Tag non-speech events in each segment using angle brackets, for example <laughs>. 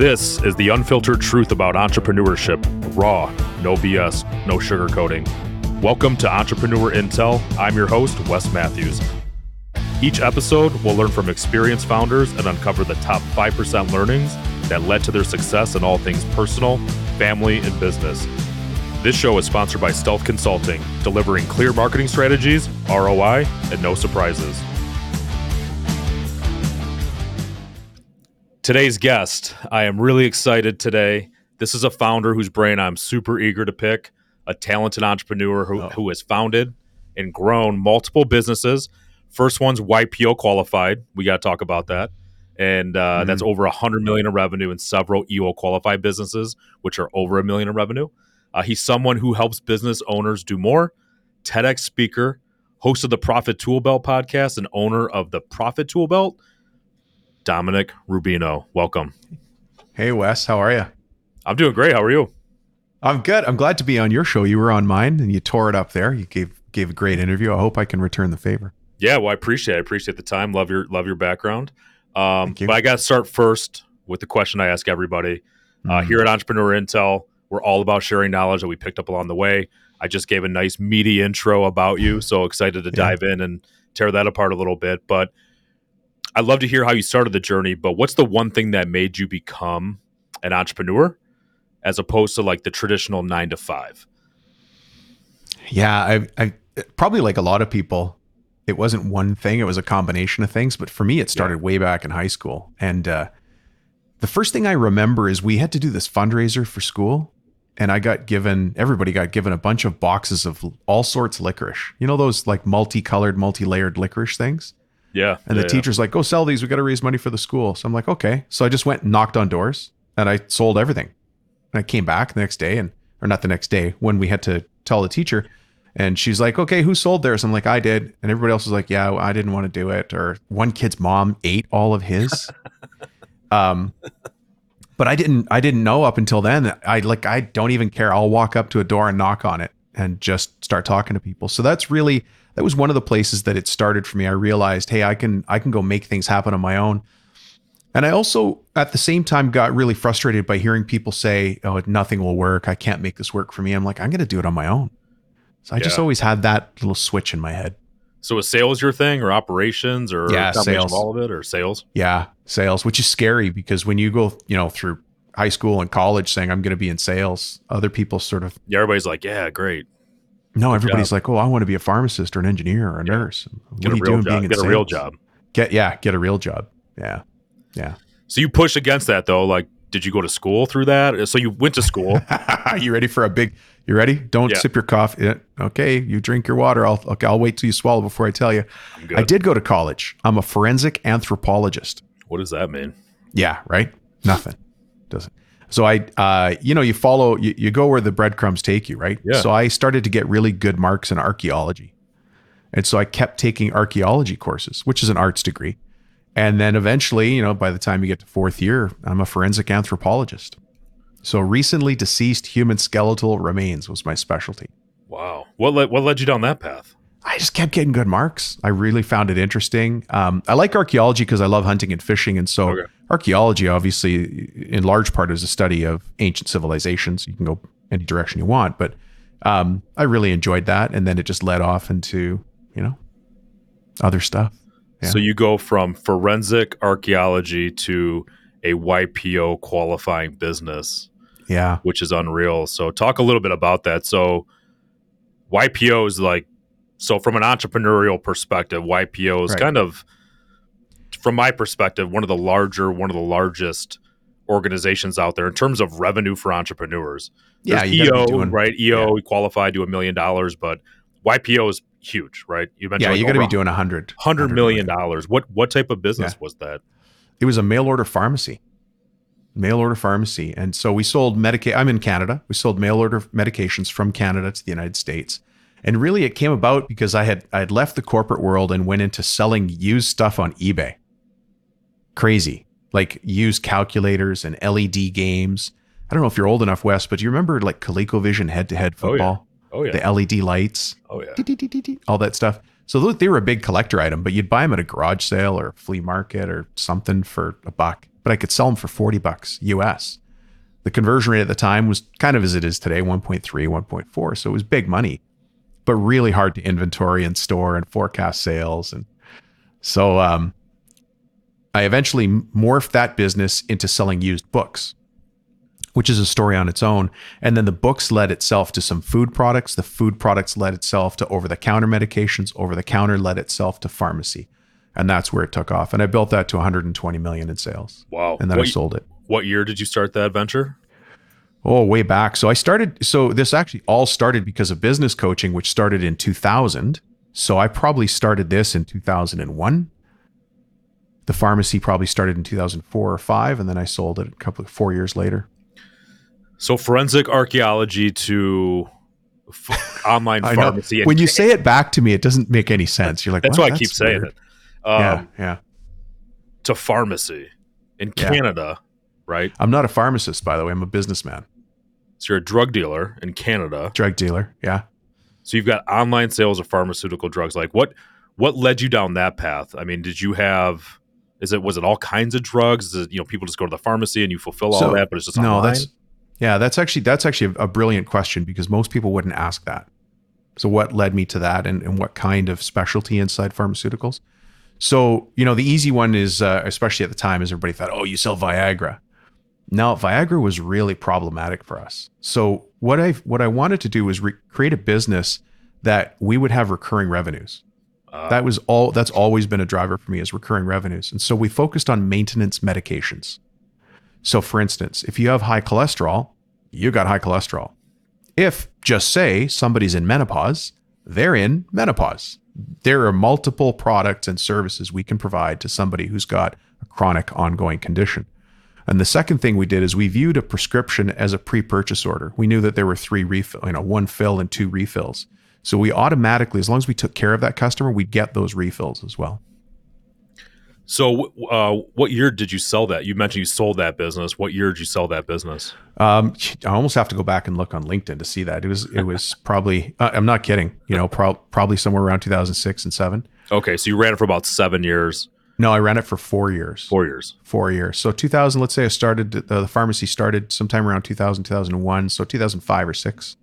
This is the unfiltered truth about entrepreneurship raw, no BS, no sugarcoating. Welcome to Entrepreneur Intel. I'm your host, Wes Matthews. Each episode, we'll learn from experienced founders and uncover the top 5% learnings that led to their success in all things personal, family, and business. This show is sponsored by Stealth Consulting, delivering clear marketing strategies, ROI, and no surprises. Today's guest, I am really excited today. This is a founder whose brain I'm super eager to pick, a talented entrepreneur who, oh. who has founded and grown multiple businesses. First one's YPO qualified. We got to talk about that. And uh, mm-hmm. that's over a 100 million in revenue in several EO qualified businesses, which are over a million in revenue. Uh, he's someone who helps business owners do more, TEDx speaker, host of the Profit Tool Belt podcast, and owner of the Profit Tool Belt Dominic Rubino. Welcome. Hey, Wes. How are you? I'm doing great. How are you? I'm good. I'm glad to be on your show. You were on mine and you tore it up there. You gave gave a great interview. I hope I can return the favor. Yeah, well, I appreciate it. I appreciate the time. Love your love your background. Um, but I got to start first with the question I ask everybody. Uh, mm-hmm. Here at Entrepreneur Intel, we're all about sharing knowledge that we picked up along the way. I just gave a nice meaty intro about you, <laughs> so excited to yeah. dive in and tear that apart a little bit. But I'd love to hear how you started the journey, but what's the one thing that made you become an entrepreneur as opposed to like the traditional nine to five? Yeah, I, I probably like a lot of people, it wasn't one thing, it was a combination of things. But for me, it started yeah. way back in high school. And uh, the first thing I remember is we had to do this fundraiser for school. And I got given, everybody got given a bunch of boxes of all sorts of licorice. You know, those like multicolored, multi layered licorice things? Yeah. And the yeah, teacher's like, go sell these. We got to raise money for the school. So I'm like, okay. So I just went and knocked on doors and I sold everything. And I came back the next day and, or not the next day when we had to tell the teacher. And she's like, okay, who sold theirs? I'm like, I did. And everybody else was like, yeah, I didn't want to do it. Or one kid's mom ate all of his. <laughs> um, but I didn't, I didn't know up until then. I like, I don't even care. I'll walk up to a door and knock on it and just start talking to people. So that's really, that was one of the places that it started for me. I realized, hey, I can I can go make things happen on my own. And I also at the same time got really frustrated by hearing people say, "Oh, nothing will work. I can't make this work for me." I'm like, I'm going to do it on my own. So I yeah. just always had that little switch in my head. So is sales your thing or operations or yeah, sales. all of it or sales? Yeah, sales, which is scary because when you go, you know, through high school and college saying I'm going to be in sales, other people sort of Yeah, everybody's like, "Yeah, great." No, everybody's like, "Oh, I want to be a pharmacist or an engineer or a yeah. nurse." What get are you doing job. being get a real job? Get yeah, get a real job. Yeah, yeah. So you push against that though. Like, did you go to school through that? So you went to school. <laughs> you ready for a big? You ready? Don't yeah. sip your coffee. Okay, you drink your water. I'll okay. I'll wait till you swallow before I tell you. I did go to college. I'm a forensic anthropologist. What does that mean? Yeah, right. Nothing. Doesn't. So I, uh, you know, you follow, you, you go where the breadcrumbs take you, right? Yeah. So I started to get really good marks in archaeology. And so I kept taking archaeology courses, which is an arts degree. And then eventually, you know, by the time you get to fourth year, I'm a forensic anthropologist. So recently deceased human skeletal remains was my specialty. Wow. What led, what led you down that path? I just kept getting good marks. I really found it interesting. Um, I like archaeology because I love hunting and fishing. And so okay archaeology, obviously, in large part, is a study of ancient civilizations. You can go any direction you want, but um, I really enjoyed that, and then it just led off into you know other stuff. Yeah. So you go from forensic archaeology to a YPO qualifying business. Yeah. Which is unreal. So talk a little bit about that. So YPO is like so from an entrepreneurial perspective, YPO is right. kind of from my perspective, one of the larger, one of the largest organizations out there in terms of revenue for entrepreneurs. There's yeah, EO, doing, right? EO yeah. qualified to a million dollars, but YPO is huge, right? You mentioned yeah, like you got to be doing a hundred, hundred million dollars. What what type of business yeah. was that? It was a mail order pharmacy, mail order pharmacy, and so we sold medica. I'm in Canada. We sold mail order medications from Canada to the United States. And really, it came about because I had I had left the corporate world and went into selling used stuff on eBay crazy, like used calculators and LED games. I don't know if you're old enough, Wes, but do you remember like ColecoVision head to oh, head football? Oh yeah. oh yeah. The LED lights. Oh yeah. All that stuff. So they were a big collector item, but you'd buy them at a garage sale or flea market or something for a buck. but I could sell them for 40 bucks US. The conversion rate at the time was kind of as it is today 1.3, 1.4. So it was big money, but really hard to inventory and store and forecast sales. And so um, I eventually morphed that business into selling used books, which is a story on its own. And then the books led itself to some food products. The food products led itself to over the counter medications. Over the counter led itself to pharmacy. And that's where it took off. And I built that to 120 million in sales. Wow. And then what, I sold it. What year did you start that venture? Oh, way back. So I started, so this actually all started because of business coaching, which started in 2000. So I probably started this in 2001 the pharmacy probably started in 2004 or 5 and then i sold it a couple of four years later. So forensic archaeology to f- <laughs> online pharmacy when you say it back to me it doesn't make any sense. You're like that's why i keep saying it. Um, yeah yeah. to pharmacy in yeah. canada right i'm not a pharmacist by the way i'm a businessman so you're a drug dealer in canada drug dealer yeah so you've got online sales of pharmaceutical drugs like what what led you down that path i mean did you have is it was it all kinds of drugs? It, you know, people just go to the pharmacy and you fulfill all that, but it's just no. Online? That's yeah. That's actually that's actually a, a, brilliant question because most people wouldn't ask that. So what led me to that, and, and what kind of specialty inside pharmaceuticals? So you know, the easy one is, uh, especially at the time, is everybody thought, oh, you sell Viagra. Now, Viagra was really problematic for us. So what I what I wanted to do was re- create a business that we would have recurring revenues. Uh, that was all. That's always been a driver for me is recurring revenues, and so we focused on maintenance medications. So, for instance, if you have high cholesterol, you got high cholesterol. If just say somebody's in menopause, they're in menopause. There are multiple products and services we can provide to somebody who's got a chronic ongoing condition. And the second thing we did is we viewed a prescription as a pre-purchase order. We knew that there were three refill, you know, one fill and two refills. So we automatically, as long as we took care of that customer, we'd get those refills as well. So, uh, what year did you sell that? You mentioned you sold that business. What year did you sell that business? Um, I almost have to go back and look on LinkedIn to see that. It was it was <laughs> probably uh, I'm not kidding. You know, pro- probably somewhere around 2006 and seven. Okay, so you ran it for about seven years. No, I ran it for four years. Four years. Four years. So 2000. Let's say I started the, the pharmacy started sometime around 2000 2001. So 2005 or six.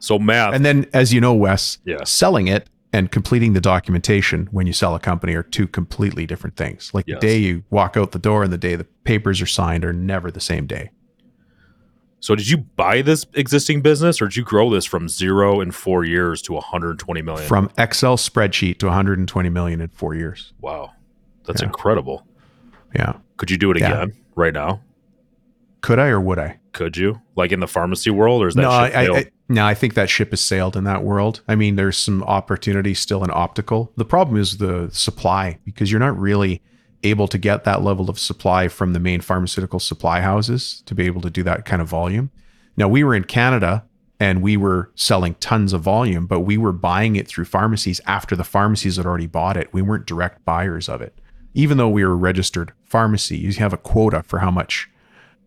So math. And then, as you know, Wes, yeah. selling it and completing the documentation when you sell a company are two completely different things. Like yes. the day you walk out the door and the day the papers are signed are never the same day. So did you buy this existing business or did you grow this from zero in four years to 120 million? From Excel spreadsheet to 120 million in four years. Wow. That's yeah. incredible. Yeah. Could you do it again yeah. right now? Could I or would I? Could you? Like in the pharmacy world or is that no, I, I, no, I think that ship has sailed in that world. I mean, there's some opportunity still in optical. The problem is the supply because you're not really able to get that level of supply from the main pharmaceutical supply houses to be able to do that kind of volume. Now, we were in Canada and we were selling tons of volume, but we were buying it through pharmacies after the pharmacies had already bought it. We weren't direct buyers of it. Even though we were registered pharmacy, you have a quota for how much.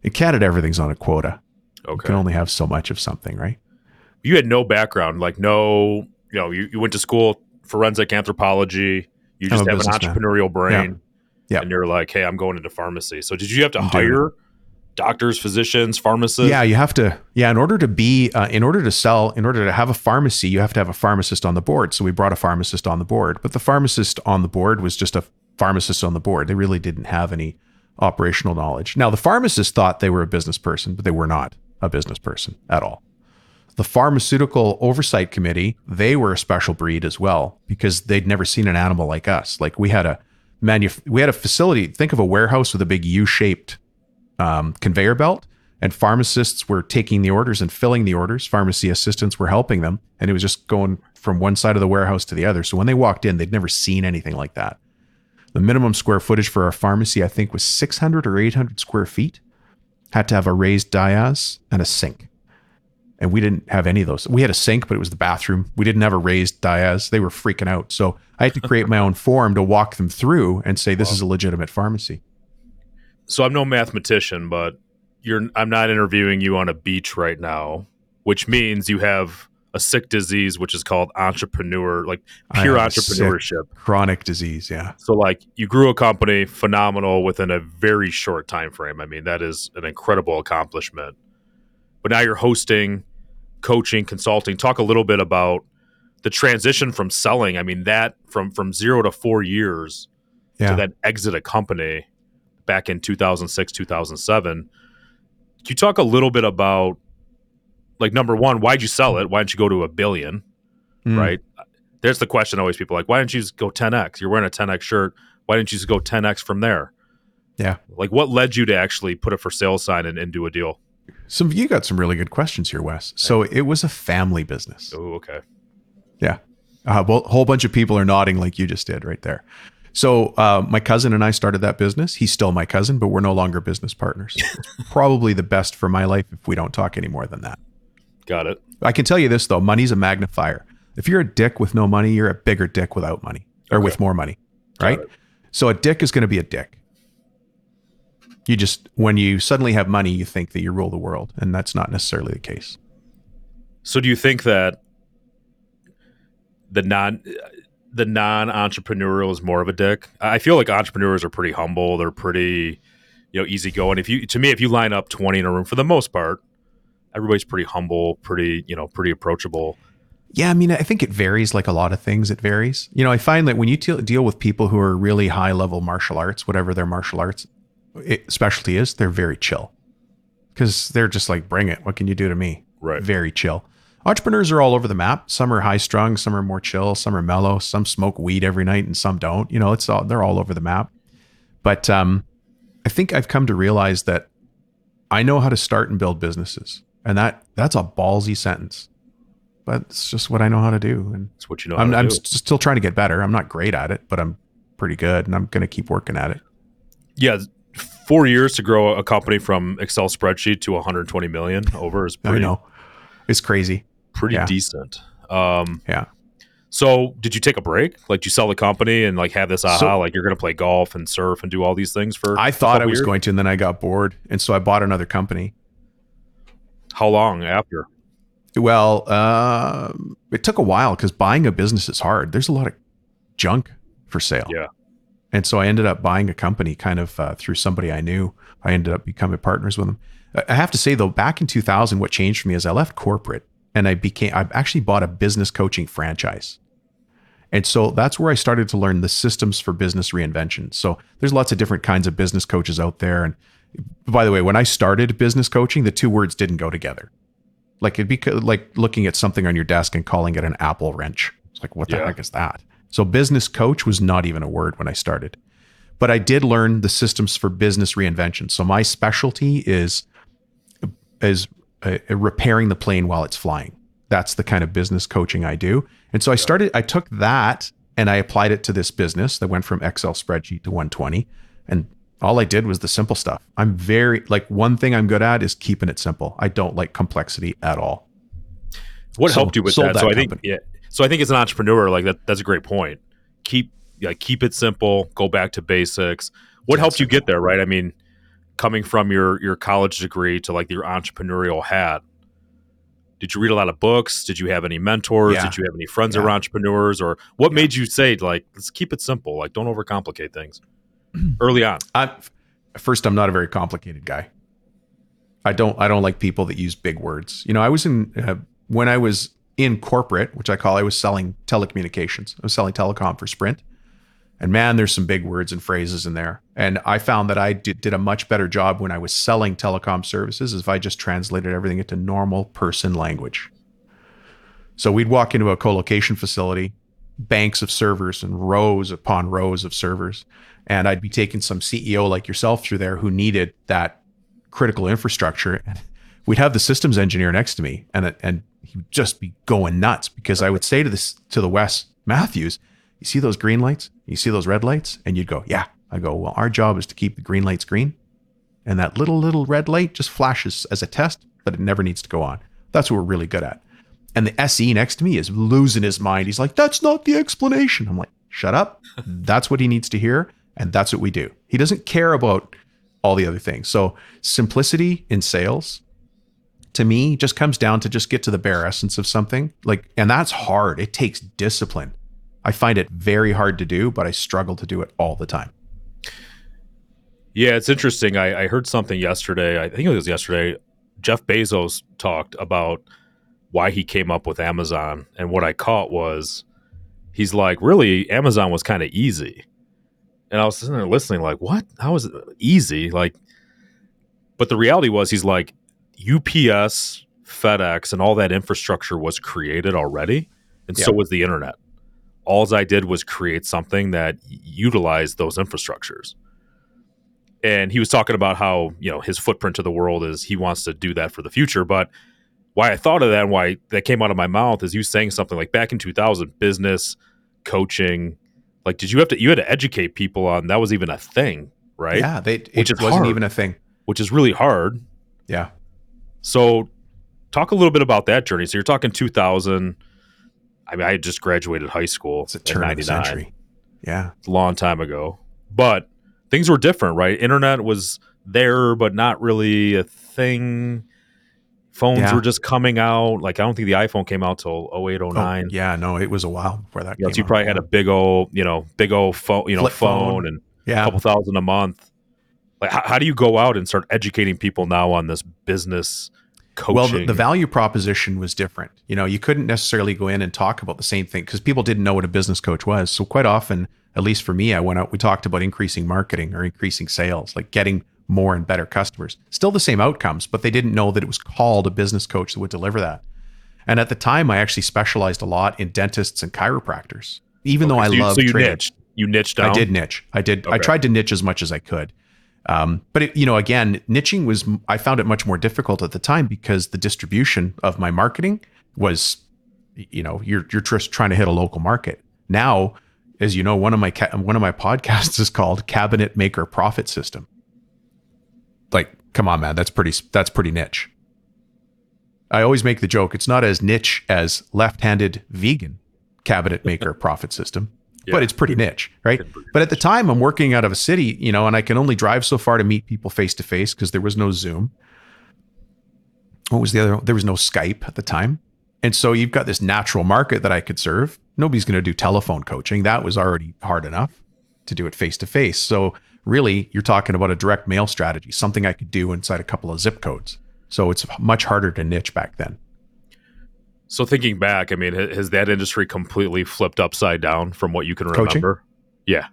In Canada, everything's on a quota. Okay. You can only have so much of something, right? you had no background, like no, you know, you, you went to school forensic anthropology. You just have an entrepreneurial brain. Yeah. And you're like, hey, I'm going into pharmacy. So did you have to Dude. hire doctors, physicians, pharmacists? Yeah, you have to. Yeah, in order to be, uh, in order to sell, in order to have a pharmacy, you have to have a pharmacist on the board. So we brought a pharmacist on the board, but the pharmacist on the board was just a pharmacist on the board. They really didn't have any operational knowledge. Now, the pharmacists thought they were a business person, but they were not a business person at all. The pharmaceutical oversight committee they were a special breed as well because they'd never seen an animal like us. Like we had a manuf- we had a facility think of a warehouse with a big u-shaped um, conveyor belt and pharmacists were taking the orders and filling the orders. Pharmacy assistants were helping them and it was just going from one side of the warehouse to the other. So when they walked in they'd never seen anything like that the minimum square footage for our pharmacy i think was 600 or 800 square feet had to have a raised dais and a sink and we didn't have any of those. We had a sink, but it was the bathroom. We didn't have a raised dais. They were freaking out. So I had to create my own <laughs> form to walk them through and say this wow. is a legitimate pharmacy. So I'm no mathematician, but you're I'm not interviewing you on a beach right now, which means you have a sick disease which is called entrepreneur, like pure entrepreneurship, chronic disease. Yeah. So like you grew a company phenomenal within a very short time frame. I mean that is an incredible accomplishment. But now you're hosting, coaching, consulting. Talk a little bit about the transition from selling. I mean that from from zero to four years yeah. to then exit a company back in 2006 2007. Can you talk a little bit about like number one, why'd you sell it? Why didn't you go to a billion? Mm. Right. There's the question always people like, why didn't you just go 10x? You're wearing a 10x shirt. Why didn't you just go 10x from there? Yeah. Like what led you to actually put a for sale sign and, and do a deal? Some you got some really good questions here, Wes. So it was a family business. Oh, okay. Yeah. Uh, well, a whole bunch of people are nodding like you just did right there. So uh, my cousin and I started that business. He's still my cousin, but we're no longer business partners. <laughs> probably the best for my life if we don't talk any more than that. Got it. I can tell you this though, money's a magnifier. If you're a dick with no money, you're a bigger dick without money or okay. with more money, right? So a dick is going to be a dick. You just when you suddenly have money, you think that you rule the world, and that's not necessarily the case. So do you think that the non the non entrepreneurial is more of a dick? I feel like entrepreneurs are pretty humble. They're pretty you know easygoing. If you to me, if you line up twenty in a room, for the most part, everybody's pretty humble, pretty you know, pretty approachable. Yeah, I mean, I think it varies. Like a lot of things, it varies. You know, I find that when you te- deal with people who are really high level martial arts, whatever their martial arts specialty is, they're very chill because they're just like, bring it. What can you do to me? Right. Very chill. Entrepreneurs are all over the map. Some are high strung, some are more chill, some are mellow, some smoke weed every night, and some don't. You know, it's all they're all over the map. But um, I think I've come to realize that I know how to start and build businesses. And that that's a ballsy sentence, but it's just what I know how to do. And it's what you know. I'm, I'm still trying to get better. I'm not great at it, but I'm pretty good, and I'm going to keep working at it. Yeah, four years to grow a company from Excel spreadsheet to 120 million over is pretty. I know, it's crazy. Pretty yeah. decent. Um, yeah. So, did you take a break? Like, did you sell the company and like have this aha? So, like, you're going to play golf and surf and do all these things for? I thought I was years? going to, and then I got bored, and so I bought another company. How long after? Well, uh, it took a while because buying a business is hard. There's a lot of junk for sale. Yeah. And so I ended up buying a company kind of uh, through somebody I knew. I ended up becoming partners with them. I have to say though, back in 2000, what changed for me is I left corporate and I became, I actually bought a business coaching franchise. And so that's where I started to learn the systems for business reinvention. So there's lots of different kinds of business coaches out there. And by the way, when I started business coaching, the two words didn't go together. Like it'd be like looking at something on your desk and calling it an Apple wrench. It's like, what the yeah. heck is that? So business coach was not even a word when I started. But I did learn the systems for business reinvention. So my specialty is is uh, repairing the plane while it's flying. That's the kind of business coaching I do. And so I started I took that and I applied it to this business that went from Excel spreadsheet to 120 and all I did was the simple stuff. I'm very like one thing I'm good at is keeping it simple. I don't like complexity at all. What so, helped you with that? that? So company. I think yeah. So I think as an entrepreneur, like that that's a great point. Keep like keep it simple, go back to basics. What helped you get there, right? I mean, coming from your your college degree to like your entrepreneurial hat. Did you read a lot of books? Did you have any mentors? Yeah. Did you have any friends yeah. or entrepreneurs? Or what yeah. made you say like let's keep it simple, like don't overcomplicate things? Early on? I, first, I'm not a very complicated guy. I don't I don't like people that use big words. You know, I was in uh, when I was in corporate, which I call I was selling telecommunications. I was selling telecom for Sprint. And man, there's some big words and phrases in there. And I found that I did, did a much better job when I was selling telecom services if I just translated everything into normal person language. So we'd walk into a co-location facility, banks of servers and rows upon rows of servers and I'd be taking some CEO like yourself through there who needed that critical infrastructure. And we'd have the systems engineer next to me, and and he'd just be going nuts because I would say to this to the Wes Matthews, "You see those green lights? You see those red lights?" And you'd go, "Yeah." I go, "Well, our job is to keep the green lights green, and that little little red light just flashes as a test, but it never needs to go on. That's what we're really good at." And the SE next to me is losing his mind. He's like, "That's not the explanation." I'm like, "Shut up. That's what he needs to hear." And that's what we do. He doesn't care about all the other things. So, simplicity in sales to me just comes down to just get to the bare essence of something. Like, and that's hard. It takes discipline. I find it very hard to do, but I struggle to do it all the time. Yeah, it's interesting. I, I heard something yesterday. I think it was yesterday. Jeff Bezos talked about why he came up with Amazon. And what I caught was he's like, really, Amazon was kind of easy. And I was sitting there listening, like, what? How was it easy? Like, but the reality was, he's like, UPS, FedEx, and all that infrastructure was created already. And yeah. so was the internet. All I did was create something that utilized those infrastructures. And he was talking about how, you know, his footprint to the world is he wants to do that for the future. But why I thought of that and why that came out of my mouth is you saying something like back in 2000, business, coaching, like, did you have to, you had to educate people on that was even a thing, right? Yeah. They, which it wasn't hard, even a thing. Which is really hard. Yeah. So, talk a little bit about that journey. So, you're talking 2000. I mean, I just graduated high school. It's a turn of the century. Yeah. It's a long time ago. But things were different, right? Internet was there, but not really a thing. Phones yeah. were just coming out. Like, I don't think the iPhone came out till 08, 09. Oh, yeah, no, it was a while before that. You, know, so you probably had a big old, you know, big old phone, you know, phone, phone, and yeah. a couple thousand a month. Like, how, how do you go out and start educating people now on this business? Coaching. Well, the, the, value proposition was different. You know, you couldn't necessarily go in and talk about the same thing because people didn't know what a business coach was. So quite often, at least for me, I went out, we talked about increasing marketing or increasing sales, like getting more and better customers. Still the same outcomes, but they didn't know that it was called a business coach that would deliver that. And at the time, I actually specialized a lot in dentists and chiropractors, even okay, though I so love so you niched. You niched down. I did niche. I did. Okay. I tried to niche as much as I could. Um, but it, you know, again, niching was I found it much more difficult at the time because the distribution of my marketing was, you know, you're you're just trying to hit a local market. Now, as you know, one of my ca- one of my <laughs> podcasts is called Cabinet Maker Profit System. Like, come on, man, that's pretty that's pretty niche. I always make the joke; it's not as niche as left-handed vegan cabinet maker <laughs> profit system yeah. but it's pretty niche, right? Pretty but at the time, I'm working out of a city, you know, and I can only drive so far to meet people face to face because there was no Zoom. What was the other? There was no Skype at the time. And so you've got this natural market that I could serve. Nobody's going to do telephone coaching. That was already hard enough to do it face to face. So really, you're talking about a direct mail strategy, something I could do inside a couple of zip codes. So it's much harder to niche back then. So thinking back, I mean, has that industry completely flipped upside down from what you can remember? Coaching? Yeah.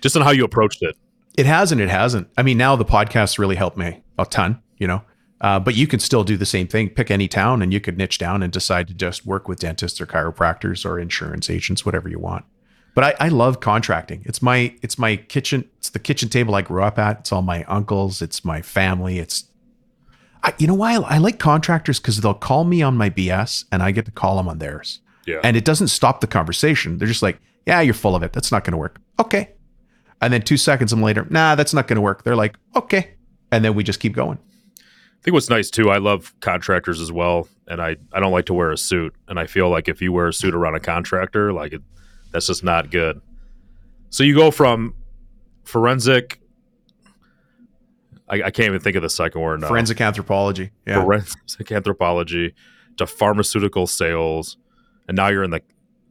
Just on how you approached it. It has not it hasn't. I mean, now the podcasts really helped me a ton, you know. Uh, but you can still do the same thing. Pick any town and you could niche down and decide to just work with dentists or chiropractors or insurance agents, whatever you want. But I, I love contracting. It's my it's my kitchen. It's the kitchen table I grew up at. It's all my uncles. It's my family. It's I, you know why I, I like contractors because they'll call me on my BS and I get to call them on theirs. Yeah. And it doesn't stop the conversation. They're just like, yeah, you're full of it. That's not going to work. Okay. And then two seconds later, nah, that's not going to work. They're like, okay. And then we just keep going. I think what's nice too, I love contractors as well. And I, I don't like to wear a suit. And I feel like if you wear a suit around a contractor, like it, that's just not good. So you go from forensic I, I, can't even think of the second word now. Forensic anthropology. Yeah. Forensic anthropology to pharmaceutical sales. And now you're in the,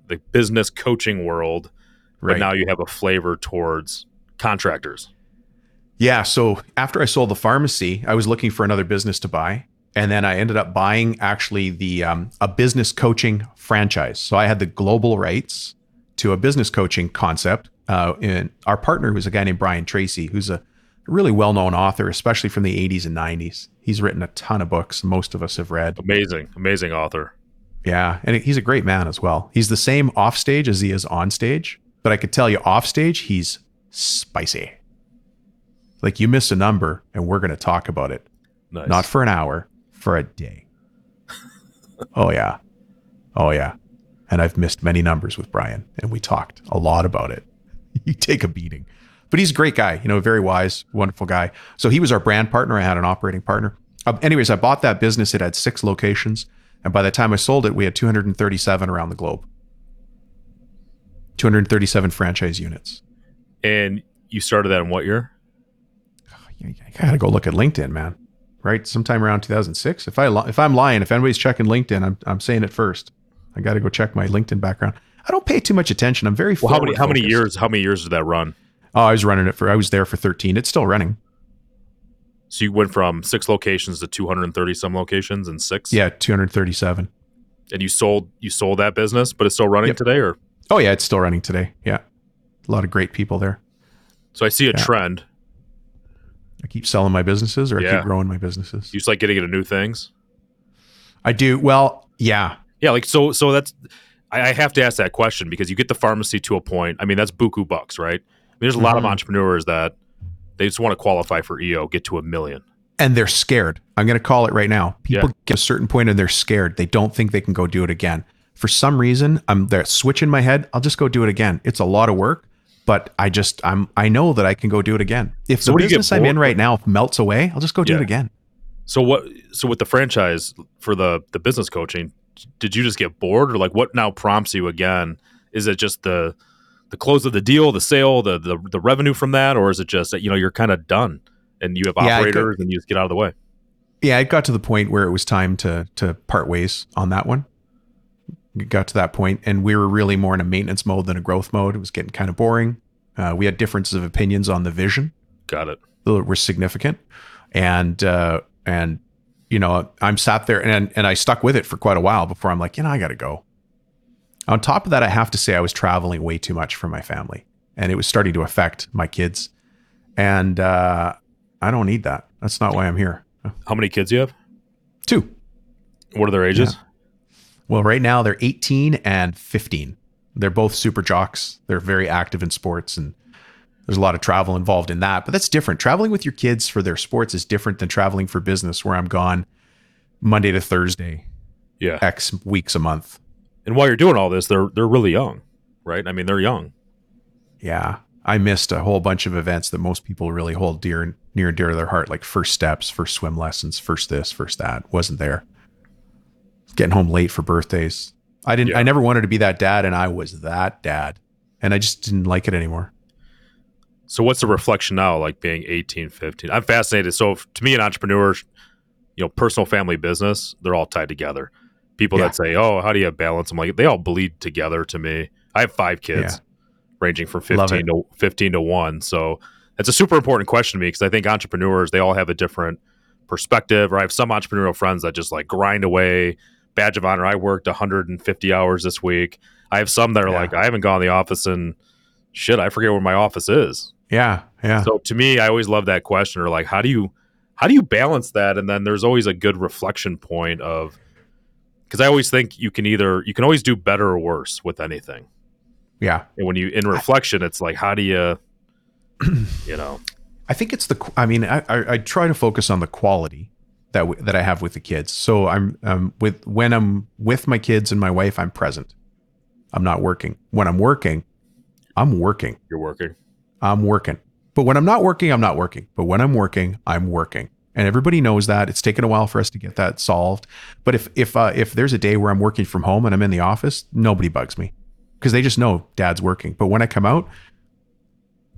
the business coaching world. Right. But now you have a flavor towards contractors. Yeah. So after I sold the pharmacy, I was looking for another business to buy. And then I ended up buying actually the um, a business coaching franchise. So I had the global rights to a business coaching concept. Uh, and our partner was a guy named Brian Tracy, who's a really well known author, especially from the 80s and 90s. He's written a ton of books. Most of us have read. Amazing, amazing author. Yeah. And he's a great man as well. He's the same off stage as he is on stage. But I could tell you off stage, he's spicy. Like you miss a number and we're going to talk about it. Nice. Not for an hour, for a day. <laughs> oh, yeah. Oh, yeah. And I've missed many numbers with Brian, and we talked a lot about it. <laughs> you take a beating. But he's a great guy, you know, very wise, wonderful guy. So he was our brand partner. I had an operating partner. Uh, anyways, I bought that business. It had six locations. And by the time I sold it, we had 237 around the globe. 237 franchise units. And you started that in what year? I gotta go look at LinkedIn, man. right? Sometime around 2006. If I if I'm lying, if anybody's checking LinkedIn, I'm I'm saying it first. I got to go check my LinkedIn background. I don't pay too much attention. I'm very Well, how many how many years how many years did that run? Oh, I was running it for. I was there for 13. It's still running. So you went from six locations to 230 some locations in six. Yeah, 237. And you sold you sold that business, but it's still running Yep. today, or Oh yeah, it's still running today. Yeah, a lot of great people there. so I see a Yeah. trend. I keep selling my businesses, or I keep growing my businesses. You just like getting into new things. I do well. Yeah, Yeah, like so. So that's I, I have to ask that question because you get the pharmacy to a point. I mean, that's buku bucks, right? I mean, there's a lot of Mhm. entrepreneurs that they just want to qualify for EO, get to a million. and they're scared. I'm going to call it right now. People Yeah. get a certain point and they're scared. They don't think they can go do it again. For some reason, I'm there switch in my head. I'll just go do it again. It's a lot of work, but I just I'm I know that I can go do it again. If So the what do you get business I'm in right now melts away, I'll just go do Yeah. it again. So what? So with the franchise for the the business coaching, did you just get bored, or like what now prompts you again? Is it just the the close of the deal, the sale, the the, the revenue from that, or is it just that you know you're kind of done and you have Yeah, operators and you just get out of the way? Yeah, it got to the point where it was time to to part ways on that one. It got to that point, and we were really more in a maintenance mode than a growth mode. It was getting kind of boring. Uh, we had differences of opinions on the vision Got it. that were significant, and uh, and you know I'm sat there and and I stuck with it for quite a while before I'm like, you know, I got to go. On top of that, I have to say I was traveling way too much for my family, and it was starting to affect my kids, and uh, I don't need that. That's not why I'm here. How many kids you have? Two. What are their ages? Well, right now they're 18 and 15. They're both super jocks. They're very active in sports and there's a lot of travel involved in that. But that's different. Traveling with your kids for their sports is different than traveling for business where I'm gone Monday to Thursday, Yeah. X weeks a month. And while you're doing all this, they're they're really young, right? I mean, they're young. Yeah. I missed a whole bunch of events that most people really hold dear near and dear to their heart, like first steps, first swim lessons, first this, first that. Wasn't there. Getting home late for birthdays. I didn't Yeah. I never wanted to be that dad and I was that dad. And I just didn't like it anymore. So what's the reflection now, like being 18, 15? I'm fascinated. So if, to me, an entrepreneur, you know, personal, family, business, they're all tied together. People Yeah. that say, "Oh, how do you balance?" I'm like, they all bleed together to me. I have five kids, ranging from 15 to 15 to one. So it's a super important question to me because I think entrepreneurs they all have a different perspective. Or I have some entrepreneurial friends that just like grind away. Badge of honor. I worked 150 hours this week. I have some that are Yeah. like, I haven't gone to the office and shit. I forget where my office is. Yeah. Yeah. So to me, I always love that question, or like, how do you how do you balance that? And then there's always a good reflection point of because I always think you can either you can always do better or worse with anything. yeah. And when you in reflection, it's like, how do you, <clears throat> you know, I think it's the. I mean, I, I, I try to focus on the quality that w- that I have with the kids. So I'm um, with when I'm with my kids and my wife, I'm present. I'm not working. When I'm working, I'm working. you're working. I'm working. But when I'm not working, I'm not working. But when I'm working, I'm working. And everybody knows that. It's taken a while for us to get that solved. But if if uh, if there's a day where I'm working from home and I'm in the office, nobody bugs me because they just know Dad's working. But when I come out,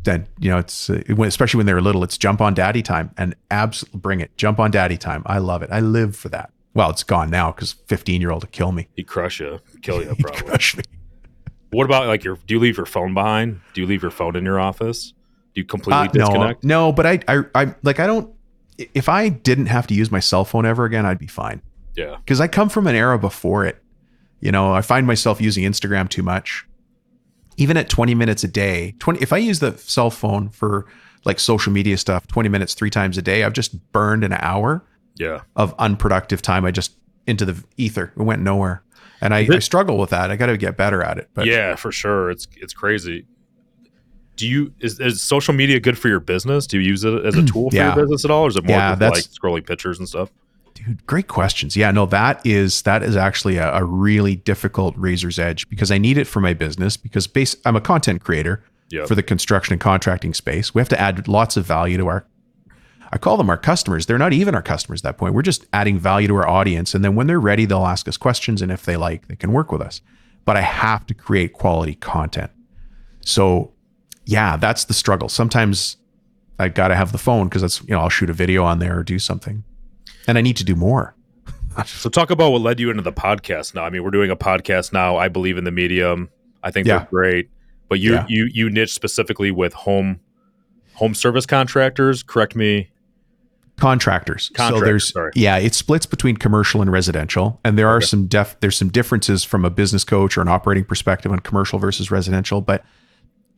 then you know it's uh, when- especially when they're little, it's jump on Daddy time and abs bring it. Jump on Daddy time. I love it. I live for that. Well, it's gone now because 15 year old will kill me. He crush you, kill you, <laughs> He'd probably. crush me. What about like your? Do you leave your phone behind? Do you leave your phone in your office? Do you completely Uh, no, no, but I, I, I like I don't. If I didn't have to use my cell phone ever again, I'd be fine. Yeah, because I come from an era before it. You know, I find myself using Instagram too much. Even at 20 minutes a day, 20 if I use the cell phone for like social media stuff 20 minutes 3 times a day, I've just burned an hour yeah. of unproductive time I just into the ether. It went nowhere. And I, I struggle with that. I got to get better at it. But yeah, for sure. It's it's crazy. Do you is, is social media good for your business? Do you use it as a mm, tool for Yeah. your business at all, or is it more Yeah, like scrolling pictures and stuff? dude, great questions. Yeah, no, that is that is actually a, a really difficult razor's edge because I need it for my business because base I'm a content creator Yeah, for the construction and contracting space. We have to add lots of value to our I call them our customers. They're not even our customers at that point. We're just adding value to our audience. And then when they're ready, they'll ask us questions. And if they like, they can work with us. But I have to create quality content. So yeah, that's the struggle. Sometimes I gotta have the phone because that's you know, I'll shoot a video on there or do something. and I need to do more. <laughs> So talk about what led you into the podcast now. I mean, we're doing a podcast now. I believe in the medium. I think Yeah. they're great. But you Yeah. you you niche specifically with home home service contractors, correct me. Contractors. so there's sorry. yeah, it splits between commercial and residential, and there are Okay. some def there's some differences from a business coach or an operating perspective on commercial versus residential. But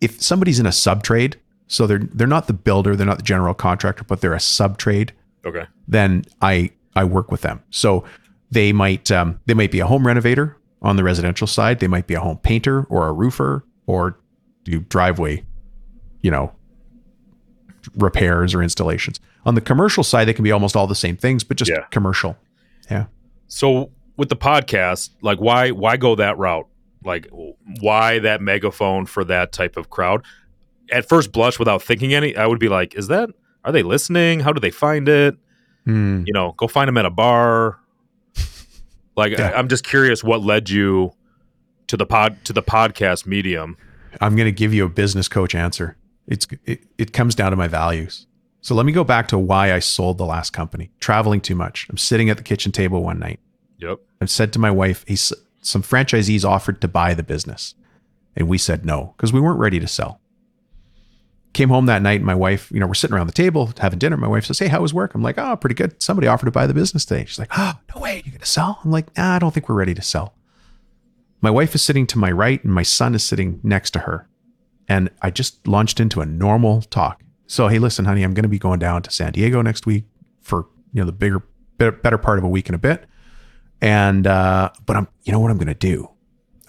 if somebody's in a sub trade, so they're they're not the builder, they're not the general contractor, but they're a sub trade, Okay. then I I work with them. So they might um, they might be a home renovator on the residential side. They might be a home painter or a roofer or do driveway, you know, repairs or installations. On the commercial side, they can be almost all the same things, but just Yeah. commercial. Yeah. So with the podcast, like why why go that route? Like why that megaphone for that type of crowd? At first blush, without thinking any, I would be like, "Is that? Are they listening? How do they find it? Hmm. You know, go find them at a bar." <laughs> Like Yeah. I, I'm just curious, what led you to the pod to the podcast medium? I'm going to give you a business coach answer. It's it, it comes down to my values. So let me go back to why I sold the last company. Traveling too much. I'm sitting at the kitchen table one night. Yep. I said to my wife, he's, some franchisees offered to buy the business. And we said no because we weren't ready to sell. Came home that night, and my wife, you know, we're sitting around the table having dinner. My wife says, Hey, how was work? I'm like, Oh, pretty good. Somebody offered to buy the business today. She's like, Oh, no way. You're going to sell? I'm like, nah, I don't think we're ready to sell. My wife is sitting to my right, and my son is sitting next to her. And I just launched into a normal talk. So, hey, listen, honey, I'm going to be going down to San Diego next week for, you know, the bigger, better, better part of a week and a bit. And, uh, but I'm, you know what I'm going to do?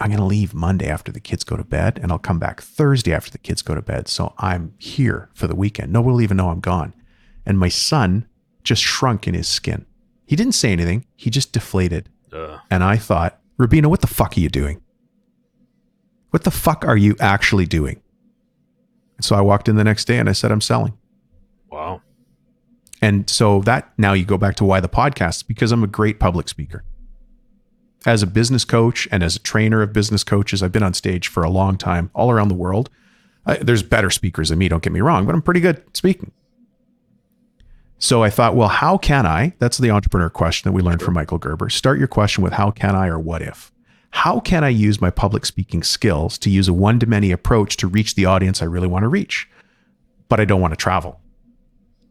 I'm going to leave Monday after the kids go to bed and I'll come back Thursday after the kids go to bed. So I'm here for the weekend. No one will even know I'm gone. And my son just shrunk in his skin. He didn't say anything. He just deflated. Uh, And I thought, Rubino, what the fuck are you doing? What the fuck are you actually doing? So I walked in the next day and I said, I'm selling. wow. And so that now you go back to why the podcast, because I'm a great public speaker. As a business coach and as a trainer of business coaches, I've been on stage for a long time all around the world. I, there's better speakers than me, don't get me wrong, but I'm pretty good speaking. So I thought, well, how can I? That's the entrepreneur question that we learned from Michael Gerber. Start your question with how can I or what if? How can I use my public speaking skills to use a one to many approach to reach the audience I really want to reach, but I don't want to travel?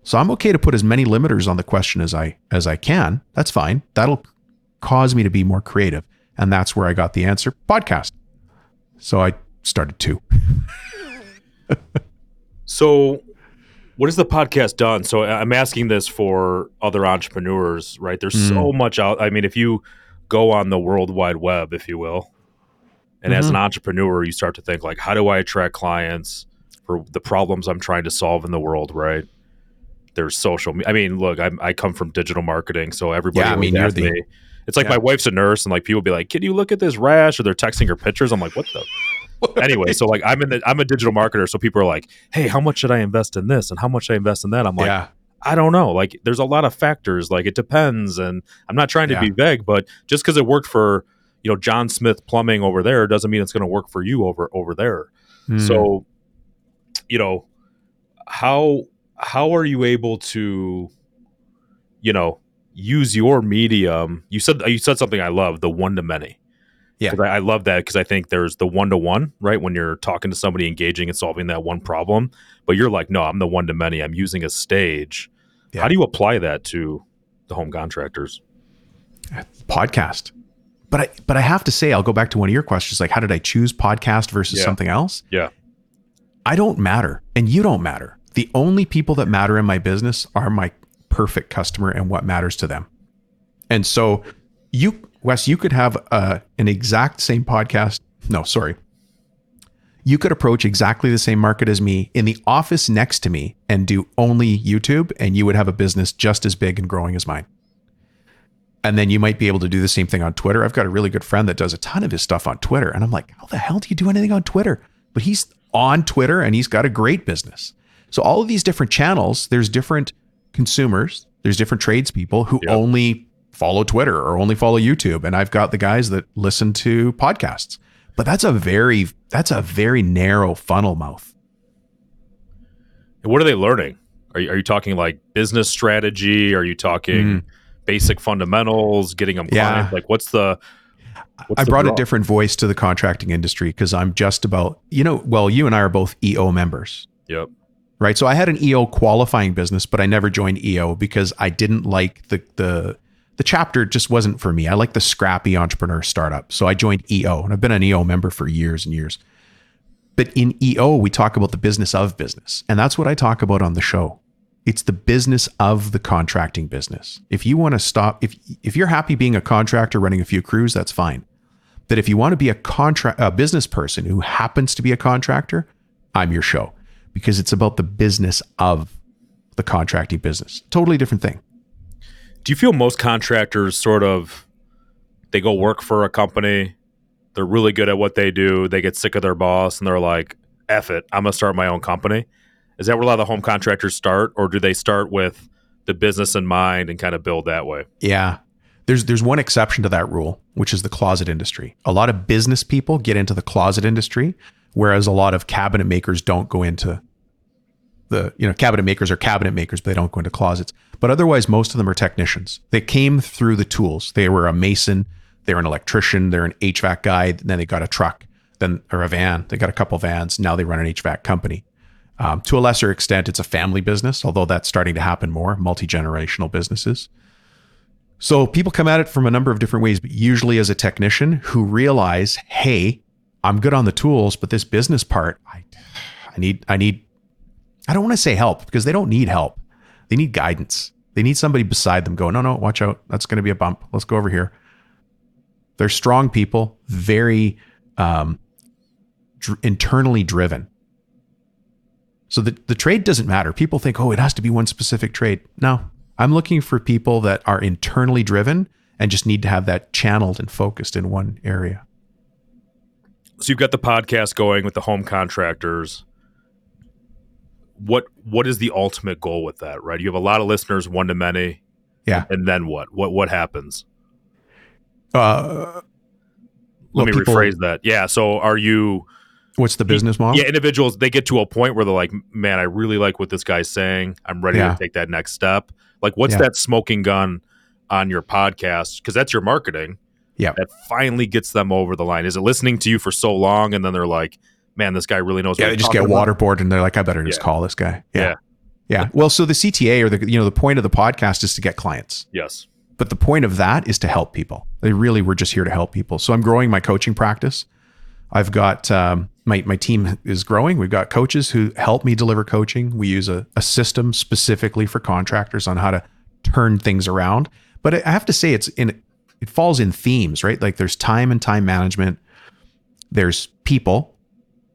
So I'm okay to put as many limiters on the question as I as I can. That's fine. That'll cause me to be more creative. And that's where I got the answer, podcast. So I started two. <laughs> So, what has the podcast done? So, I'm asking this for other entrepreneurs, right? There's so Mm. much out. I mean, if you go on the World Wide Web, if you will, and as Mm-hmm. an entrepreneur, you start to think like, how do I attract clients for the problems I'm trying to solve in the world, right? There's social. me- I mean, look, I'm, I come from digital marketing, so everybody. Yeah, I mean, you're the- me- It's like Yeah. my wife's a nurse, and like people be like, "Can you look at this rash?" Or they're texting her pictures. I'm like, "What the?" <laughs> anyway, so like I'm in the I'm a digital marketer, so people are like, "Hey, how much should I invest in this and how much should I invest in that?" I'm like, yeah. I don't know. Like there's a lot of factors. Like it depends, and I'm not trying to Yeah. be vague, but just because it worked for you know John Smith Plumbing over there doesn't mean it's going to work for you over over there. Mm. So, you know, how how are you able to, you know, use your medium? You said you said something I love, the one to many. Yeah, I, I love that because I think there's the one to one, right? When you're talking to somebody, engaging and solving that one problem, but you're like, no, I'm the one to many. I'm using a stage. Yeah. How do you apply that to the home contractors? podcast. But I but I have to say, I'll go back to one of your questions, like how did I choose podcast versus Yeah. something else? Yeah. I don't matter, and you don't matter. The only people that matter in my business are my perfect customer and what matters to them. And so, you, Wes, you could have uh, an exact same podcast. No, sorry. You could approach exactly the same market as me in the office next to me and do only YouTube, and you would have a business just as big and growing as mine. And then you might be able to do the same thing on Twitter. I've got a really good friend that does a ton of his stuff on Twitter. And I'm like, how the hell do you do anything on Twitter? But he's on Twitter and he's got a great business. So all of these different channels, there's different consumers, there's different tradespeople who Yep. only follow Twitter or only follow YouTube. And I've got the guys that listen to podcasts. But that's a very that's a very narrow funnel mouth. And what are they learning? Are you, are you talking like business strategy? Are you talking mm. basic fundamentals, getting them Yeah. clients? Like, what's the? what's I brought a different voice to the contracting industry because I'm just about, you know, well, you and I are both EO members, Yep. right? So I had an EO qualifying business, but I never joined EO because I didn't like the the the chapter just wasn't for me. I like the scrappy entrepreneur startup. So I joined EO and I've been an EO member for years and years. But in EO, we talk about the business of business. And that's what I talk about on the show. It's the business of the contracting business. If you want to stop, if if you're happy being a contractor running a few crews, that's fine. But if you want to be a contract a business person who happens to be a contractor, I'm your show because it's about the business of the contracting business. Totally different thing. Do you feel most contractors sort of they go work for a company, they're really good at what they do, they get sick of their boss, and they're like, "F it, I'm gonna start my own company." Is that where a lot of the home contractors start, or do they start with the business in mind and kind of build that way? Yeah. There's there's one exception to that rule, which is the closet industry. A lot of business people get into the closet industry, whereas a lot of cabinet makers don't go into the, you know, cabinet makers are cabinet makers, but they don't go into closets. But otherwise, most of them are technicians. They came through the tools. They were a mason, they're an electrician, they're an HVAC guy, then they got a truck, then or a van. They got a couple vans. Now they run an HVAC company. Um, to a lesser extent, it's a family business, although that's starting to happen more, multi generational businesses. So people come at it from a number of different ways, but usually as a technician who realize, hey, I'm good on the tools, but this business part, I, I need, I need, I don't want to say help because they don't need help. They need guidance. They need somebody beside them going, no, no, watch out. That's going to be a bump. Let's go over here. They're strong people, very um, dr- internally driven. So the, the trade doesn't matter. People think, oh, it has to be one specific trade. No, I'm looking for people that are internally driven and just need to have that channeled and focused in one area. So you've got the podcast going with the home contractors. What what is the ultimate goal with that? Right, you have a lot of listeners, one to many. Yeah. and then what? What what happens? Uh, Let well, me people- rephrase that. Yeah. So are you? What's the business model? Yeah, individuals they get to a point where they're like, "Man, I really like what this guy's saying. I'm ready Yeah. to take that next step." Like, what's Yeah. that smoking gun on your podcast? Because that's your marketing. Yeah. that finally gets them over the line. Is it listening to you for so long and then they're like, "Man, this guy really knows." Yeah, they just get about." waterboarded and they're like, I better just Yeah. call this guy. Yeah. Yeah. yeah. Well, so the CTA or the you know the point of the podcast is to get clients. Yes. but the point of that is to help people. They really were just here to help people. So I'm growing my coaching practice. I've got um, my my team is growing. We've got coaches who help me deliver coaching. We use a, a system specifically for contractors on how to turn things around. But I have to say, it's in it falls in themes, right? Like there's time and time management. There's people.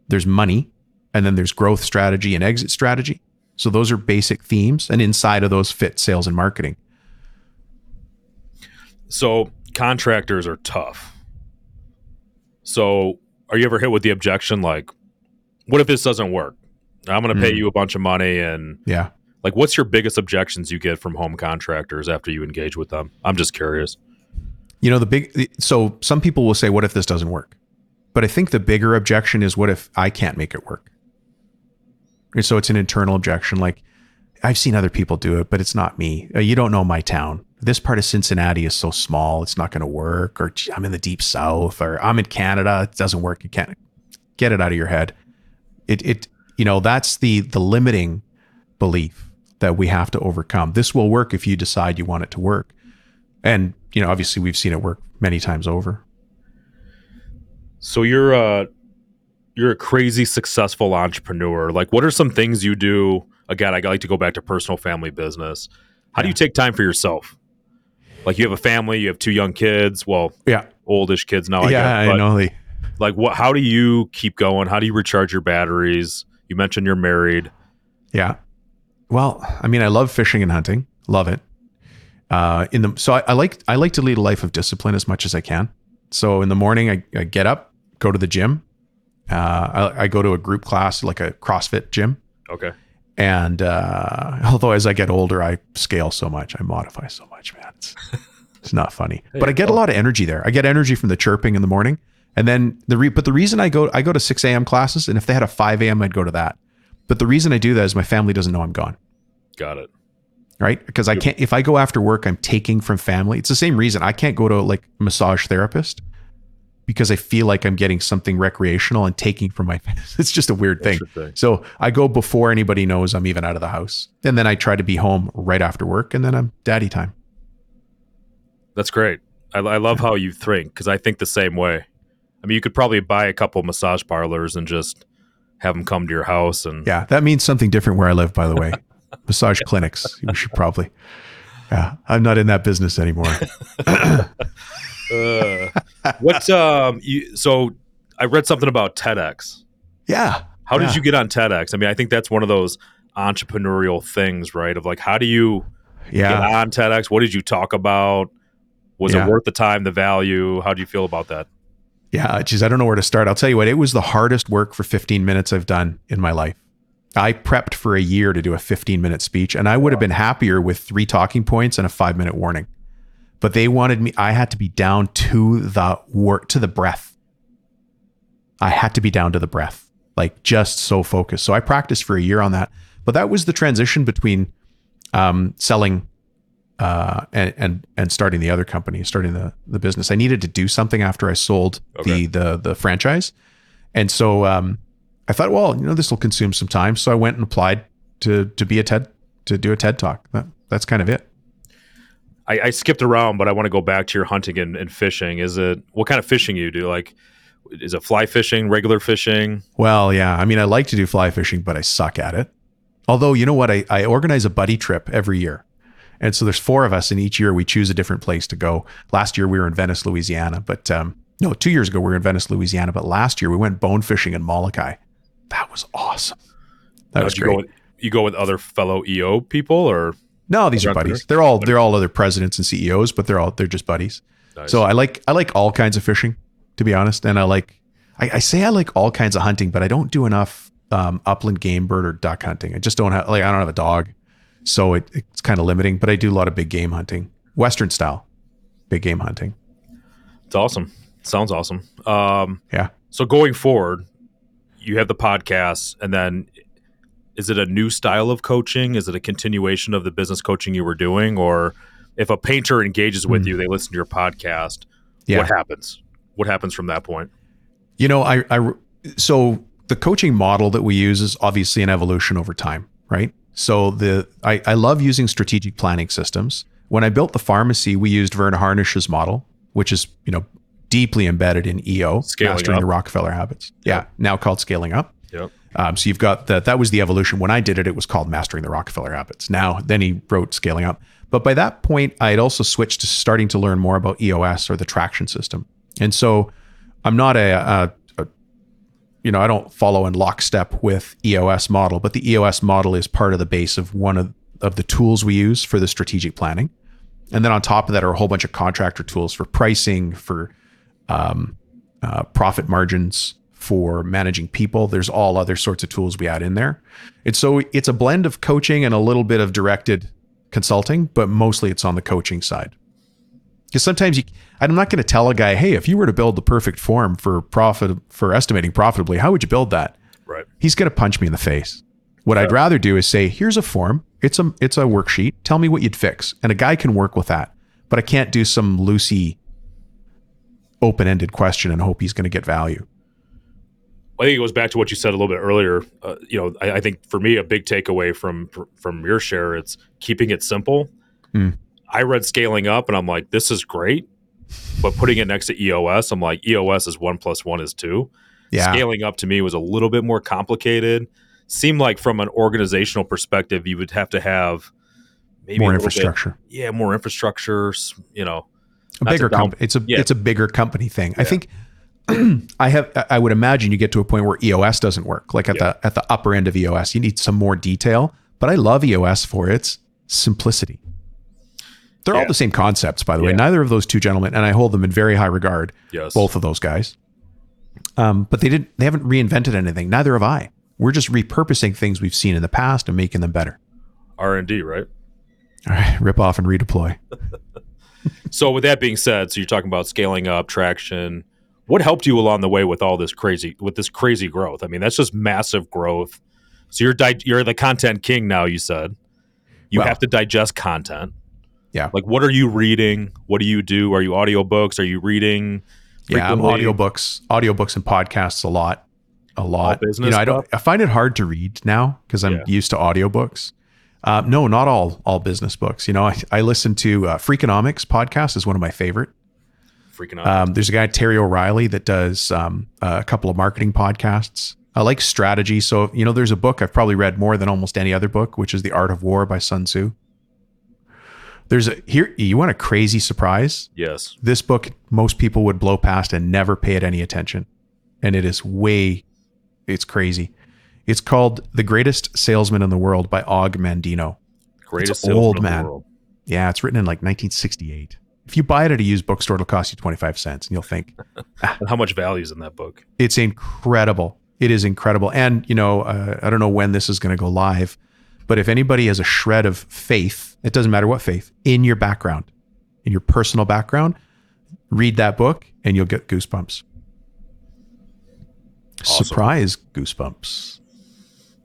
There's money, and then there's growth strategy and exit strategy. So those are basic themes, and inside of those fit sales and marketing. So contractors are tough. So are you ever hit with the objection like, what if this doesn't work? I'm going to pay Mm. you a bunch of money and Yeah. like what's your biggest objections you get from home contractors after you engage with them? I'm just curious. You know, the big, so some people will say, what if this doesn't work? But I think the bigger objection is, what if I can't make it work? And so it's an internal objection. Like, I've seen other people do it, but it's not me. Uh, You don't know my town. This part of Cincinnati is so small, it's not going to work. Or I'm in the deep south, or I'm in Canada, it doesn't work. You can't get it out of your head. It, it, you know, that's the the limiting belief that we have to overcome. This will work if you decide you want it to work. And, you know, obviously we've seen it work many times over. So you're a you're a crazy successful entrepreneur. Like what are some things you do? Again, I like to go back to personal family business. How do you take time for yourself? Like you have a family, you have two young kids, well, Yeah. oldish kids now. I yeah, guess, I know. They, like what how do you keep going how do you recharge your batteries you mentioned you're married yeah. Well, I mean, I love fishing and hunting. Love it. Uh, in the so I, I like I like to lead a life of discipline as much as I can. So in the morning, I, I get up, go to the gym. Uh, I, I go to a group class, like a CrossFit gym. okay And uh, <laughs> although as I get older, I scale so much, I modify so much, man. It's, <laughs> it's not funny, but I get a lot of energy there. I get energy from the chirping in the morning, and then the re- but the reason I go I go to six a.m. classes, and if they had a five a.m., I'd go to that. But the reason I do that is my family doesn't know I'm gone. got it right? Because I can't, if I go after work, I'm taking from family. It's the same reason I can't go to like massage therapist because I feel like I'm getting something recreational and taking from my <laughs> It's just a weird thing. So I go before anybody knows I'm even out of the house. And then I try to be home right after work and then I'm daddy time. That's great. I, I love how you think because I think the same way. I mean, you could probably buy a couple massage parlors and just have them come to your house and yeah that means something different where i live by the way <laughs> massage clinics you should probably yeah i'm not in that business anymore <laughs> uh, what um you so i read something about tedx yeah how yeah. did you get on tedx i mean i think that's one of those entrepreneurial things right of like how do you yeah. get on tedx what did you talk about was yeah. it worth the time the value how do you feel about that yeah, geez, I don't know where to start. I'll tell you what, it was the hardest work for 15 minutes I've done in my life. I prepped for a year to do a 15 minute speech, and I would have been happier with three talking points and a five minute warning. But they wanted me, I had to be down to the work, to the breath. I had to be down to the breath, like just so focused. So I practiced for a year on that. But that was the transition between um, selling uh, and and and starting the other company, starting the the business. I needed to do something after I sold okay. the the the franchise, and so um, I thought, well, you know, this will consume some time. So I went and applied to to be a TED to do a TED talk. That, that's kind of it. I, I, skipped around, but I want to go back to your hunting and, and fishing. Is it what kind of fishing you do? Like, is it fly fishing, regular fishing? Well, yeah. I mean, I like to do fly fishing, but I suck at it. Although, you know what? I, I organize a buddy trip every year. And so there's four of us, and each year we choose a different place to go. Last year we were in Venice, Louisiana, but um, no, two years ago we were in Venice, Louisiana. But last year we went bone fishing in Molokai. That was awesome. That now, was you great. Go with, you go with other fellow EO people, or no? These are buddies. They're all they're all other presidents and CEOs, but they're all they're just buddies. Nice. So I like I like all kinds of fishing, to be honest, and I like I, I say I like all kinds of hunting, but I don't do enough um, upland game bird or duck hunting. I just don't have like I don't have a dog. So it, it's kind of limiting, but I do a lot of big game hunting, Western style, big game hunting. It's awesome. Sounds awesome. Um, yeah. So going forward, you have the podcast, and then is it a new style of coaching? Is it a continuation of the business coaching you were doing, or if a painter engages with mm. you, they listen to your podcast. Yeah. What happens? What happens from that point? You know, I, I so the coaching model that we use is obviously an evolution over time, right? So the I, I love using strategic planning systems. When I built the pharmacy, we used Verne Harnish's model, which is you know deeply embedded in EO, scaling mastering up. the Rockefeller habits. Yep. Yeah, now called scaling up. Yep. Um, so you've got that. That was the evolution. When I did it, it was called mastering the Rockefeller habits. Now, then he wrote scaling up. But by that point, I had also switched to starting to learn more about EOS or the traction system. And so I'm not a, a you know, I don't follow in lockstep with EOS model, but the EOS model is part of the base of one of, of the tools we use for the strategic planning. And then on top of that are a whole bunch of contractor tools for pricing, for um, uh, profit margins, for managing people. There's all other sorts of tools we add in there. And so it's a blend of coaching and a little bit of directed consulting, but mostly it's on the coaching side. Because sometimes you, I'm not going to tell a guy, hey, if you were to build the perfect form for profit for estimating profitably, how would you build that? Right. He's going to punch me in the face. What yeah. I'd rather do is say, here's a form. It's a it's a worksheet. Tell me what you'd fix, and a guy can work with that. But I can't do some loosey, open-ended question and hope he's going to get value. I think it goes back to what you said a little bit earlier. Uh, you know, I, I, think for me, a big takeaway from from your share, it's keeping it simple. Mm. I read scaling up and I'm like, this is great. But putting it next to EOS, I'm like, EOS is one plus one is two. Yeah. Scaling up to me was a little bit more complicated. Seemed like from an organizational perspective, you would have to have maybe more infrastructure. Bit, yeah, more infrastructure. You know, a bigger company. It's a yeah. it's a bigger company thing. Yeah. I think <clears throat> I have I would imagine you get to a point where EOS doesn't work. Like at yeah. the at the upper end of EOS, you need some more detail. But I love EOS for its simplicity. They're all the same concepts, by the way. Neither of those two gentlemen, and I hold them in very high regard. Yes. Both of those guys. Um, but they didn't. They haven't reinvented anything. Neither have I. We're just repurposing things we've seen in the past and making them better. R and D, right? All right, rip off and redeploy. <laughs> so, with that being said, so you're talking about scaling up traction. What helped you along the way with all this crazy with this crazy growth? I mean, that's just massive growth. So you're di- you're the content king now. You said You Well- have to digest content. Yeah. Like what are you reading? What do you do? Are you audiobooks? Are you reading? Yeah, I'm frequently? audiobooks, audiobooks and podcasts a lot. A lot. business you know, I don't? I find it hard to read now because I'm Yeah. used to audiobooks. Uh, no, not all all business books. You know, I, I listen to uh, Freakonomics podcast is one of my favorite. Freaking out. Um, there's a guy Terry O'Reilly that does um, a couple of marketing podcasts. I like strategy, so you know, there's a book I've probably read more than almost any other book, which is The Art of War by Sun Tzu. There's a here. You want a crazy surprise? yes. this book most people would blow past and never pay it any attention and it is way it's crazy it's called the greatest salesman in the world by og mandino Greatest old, salesman in the man. world. yeah it's written in like 1968 if you buy it at a used bookstore it'll cost you 25 cents and you'll think <laughs> And how much value is in that book? it's incredible it is incredible and you know uh, i don't know when this is going to go live but if anybody has a shred of faith it doesn't matter what faith in your background in your personal background read that book and you'll get goosebumps Awesome. surprise goosebumps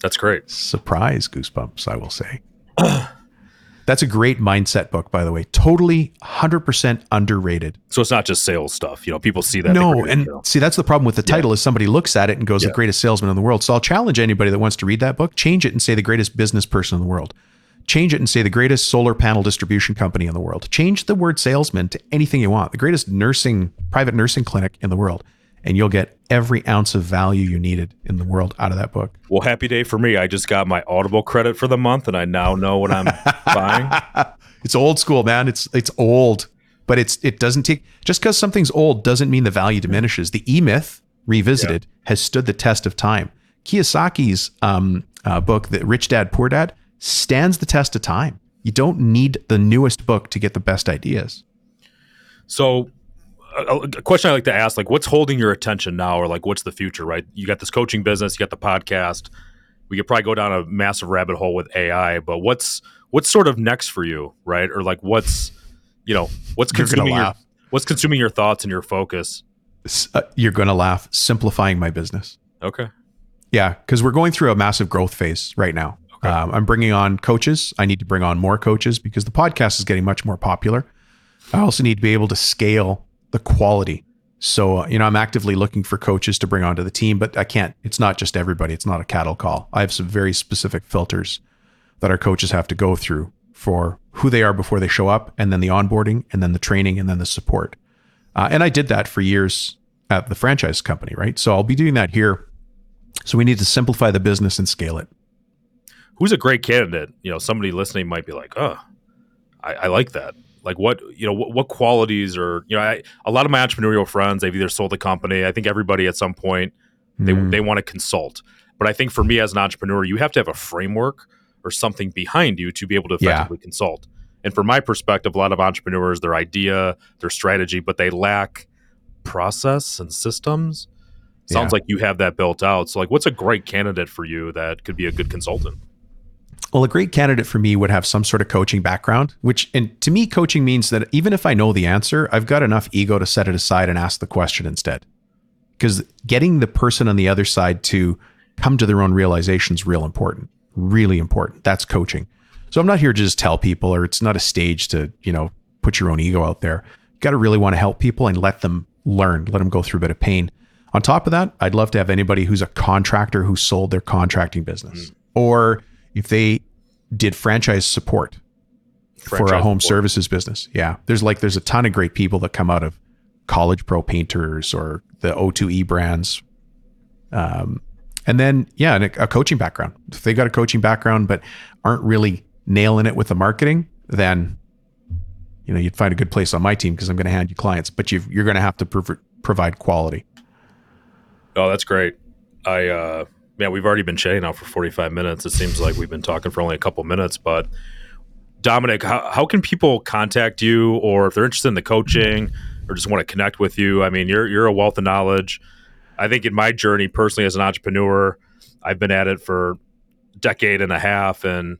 That's great. surprise goosebumps i will say <clears throat> that's a great mindset book by the way totally 100% underrated So it's not just sales stuff. You know, people see that. no, and see that's the problem with the title is somebody looks at it and goes, Yeah. "The greatest salesman in the world." So I'll challenge anybody that wants to read that book, change it and say the greatest business person in the world. Change it and say the greatest solar panel distribution company in the world. Change the word salesman to anything you want. The greatest nursing private nursing clinic in the world, and you'll get every ounce of value you needed in the world out of that book. Well, happy day for me. I just got my Audible credit for the month, and I now know what I'm buying. <laughs> It's old school, man. It's it's old, but it's it doesn't take just because something's old doesn't mean the value diminishes. The E Myth revisited has stood the test of time. Kiyosaki's um, uh, book, The Rich Dad Poor Dad, stands the test of time. You don't need the newest book to get the best ideas. So, a, a question I like to ask, like, what's holding your attention now, or like, what's the future? Right? You got this coaching business, you got the podcast. We could probably go down a massive rabbit hole with AI, but what's what's sort of next for you, right? Or like, what's you know, what's consuming your what's consuming your thoughts and your focus? Uh, you're going to laugh. Simplifying my business. Okay. Yeah, because we're going through a massive growth phase right now. Okay. Um, I'm bringing on coaches. I need to bring on more coaches because the podcast is getting much more popular. I also need to be able to scale the quality. So, uh, you know, I'm actively looking for coaches to bring onto the team, but I can't, it's not just everybody. It's not a cattle call. I have some very specific filters that our coaches have to go through for who they are before they show up, and then the onboarding, and then the training, and then the support. Uh, and I did that for years at the franchise company, right? So I'll be doing that here. So we need to simplify the business and scale it. Who's a great candidate? You know, somebody listening might be like, "Oh, I, I like that." Like, what you know, what, what qualities are you know, I, a lot of my entrepreneurial friends, they've either sold a company. I think everybody at some point they Mm. they want to consult. But I think for me as an entrepreneur, you have to have a framework or something behind you to be able to Yeah. effectively consult. And from my perspective, a lot of entrepreneurs, their idea, their strategy, but they lack process and systems. Sounds Yeah. like you have that built out. So, like, what's a great candidate for you that could be a good consultant? Well, a great candidate for me would have some sort of coaching background, which, and to me, coaching means that even if I know the answer, I've got enough ego to set it aside and ask the question instead. Because getting the person on the other side to come to their own realization is real important, really important. That's coaching. So I'm not here to just tell people, or it's not a stage to, you know, put your own ego out there. You got to really want to help people and let them learn, let them go through a bit of pain. On top of that, I'd love to have anybody who's a contractor who sold their contracting business, mm. or if they did franchise support for a home support. services business. Yeah. There's like there's a ton of great people that come out of college pro painters or the O2E brands. Um and then yeah, and a, a coaching background. If they got a coaching background but aren't really nailing it with the marketing, then you know, you'd find a good place on my team because I'm going to hand you clients, but you you're going to have to prov- provide quality. Oh, that's great. I uh man, we've already been chatting now for 45 minutes. It seems like we've been talking for only a couple minutes, but Dominic, how, how can people contact you or if they're interested in the coaching or just want to connect with you? I mean, you're you're a wealth of knowledge. I think in my journey personally as an entrepreneur, I've been at it for a decade and a half and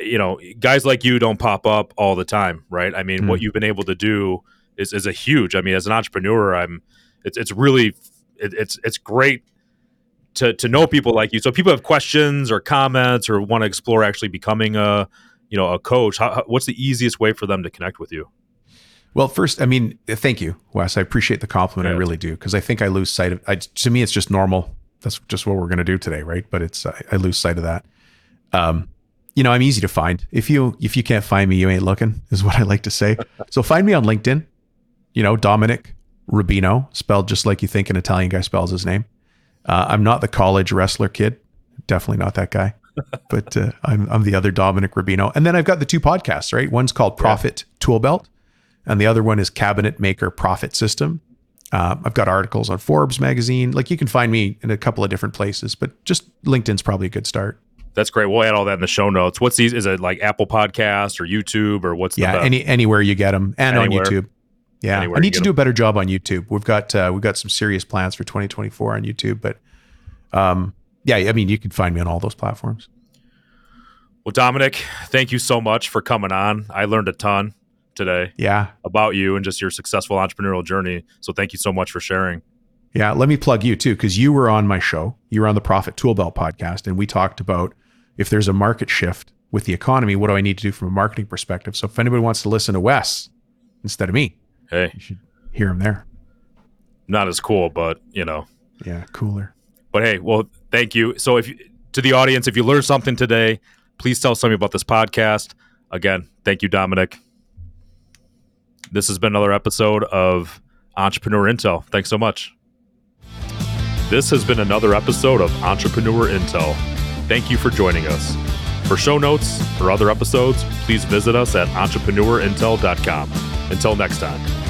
you know, guys like you don't pop up all the time, right? I mean, Mm. what you've been able to do is is a huge. I mean, as an entrepreneur, I'm it's it's really it, it's it's great to to know people like you. So if people have questions or comments or want to explore actually becoming a you know a coach, how, how, what's the easiest way for them to connect with you? Well, first, I mean, thank you, Wes. I appreciate the compliment. Yeah. I really do because I think I lose sight of. I, to me, it's just normal. That's just what we're going to do today, right? But it's I, I lose sight of that. Um, you know, I'm easy to find. If you if you can't find me, you ain't looking, <laughs> is what I like to say. so find me on LinkedIn. You know, Dominic Rubino, spelled just like you think an Italian guy spells his name. Uh, I'm not the college wrestler kid. Definitely not that guy. <laughs> but uh, I'm I'm the other Dominic Rubino. And then I've got the two podcasts, right? One's called Profit yeah. Tool Belt, and the other one is Cabinet Maker Profit System. Uh, I've got articles on Forbes magazine. Like you can find me in a couple of different places, but just LinkedIn's probably a good start. That's great. We'll add all that in the show notes. What's these? Is it like Apple Podcast or YouTube or what's? Yeah, any anywhere you get them, and anywhere. on YouTube. Yeah, I need to do a better job on YouTube. We've got uh, we've got some serious plans for 2024 on YouTube, but um, yeah, I mean you can find me on all those platforms. Well, Dominic, thank you so much for coming on. I learned a ton today. Yeah, about you and just your successful entrepreneurial journey. So thank you so much for sharing. Yeah, let me plug you too, because you were on my show. You were on the Profit Toolbelt podcast, and we talked about if there's a market shift with the economy, what do I need to do from a marketing perspective? So if anybody wants to listen to Wes instead of me, hey, you should hear him there. Not as cool, but you know, yeah, cooler. But hey, well, thank you. So if to the audience, if you learned something today, please tell somebody about this podcast. Again, thank you, Dominic. This has been another episode of Entrepreneur Intel. Thanks so much. This has been another episode of Entrepreneur Intel. Thank you for joining us. For show notes or other episodes, please visit us at entrepreneurintel.com. Until next time.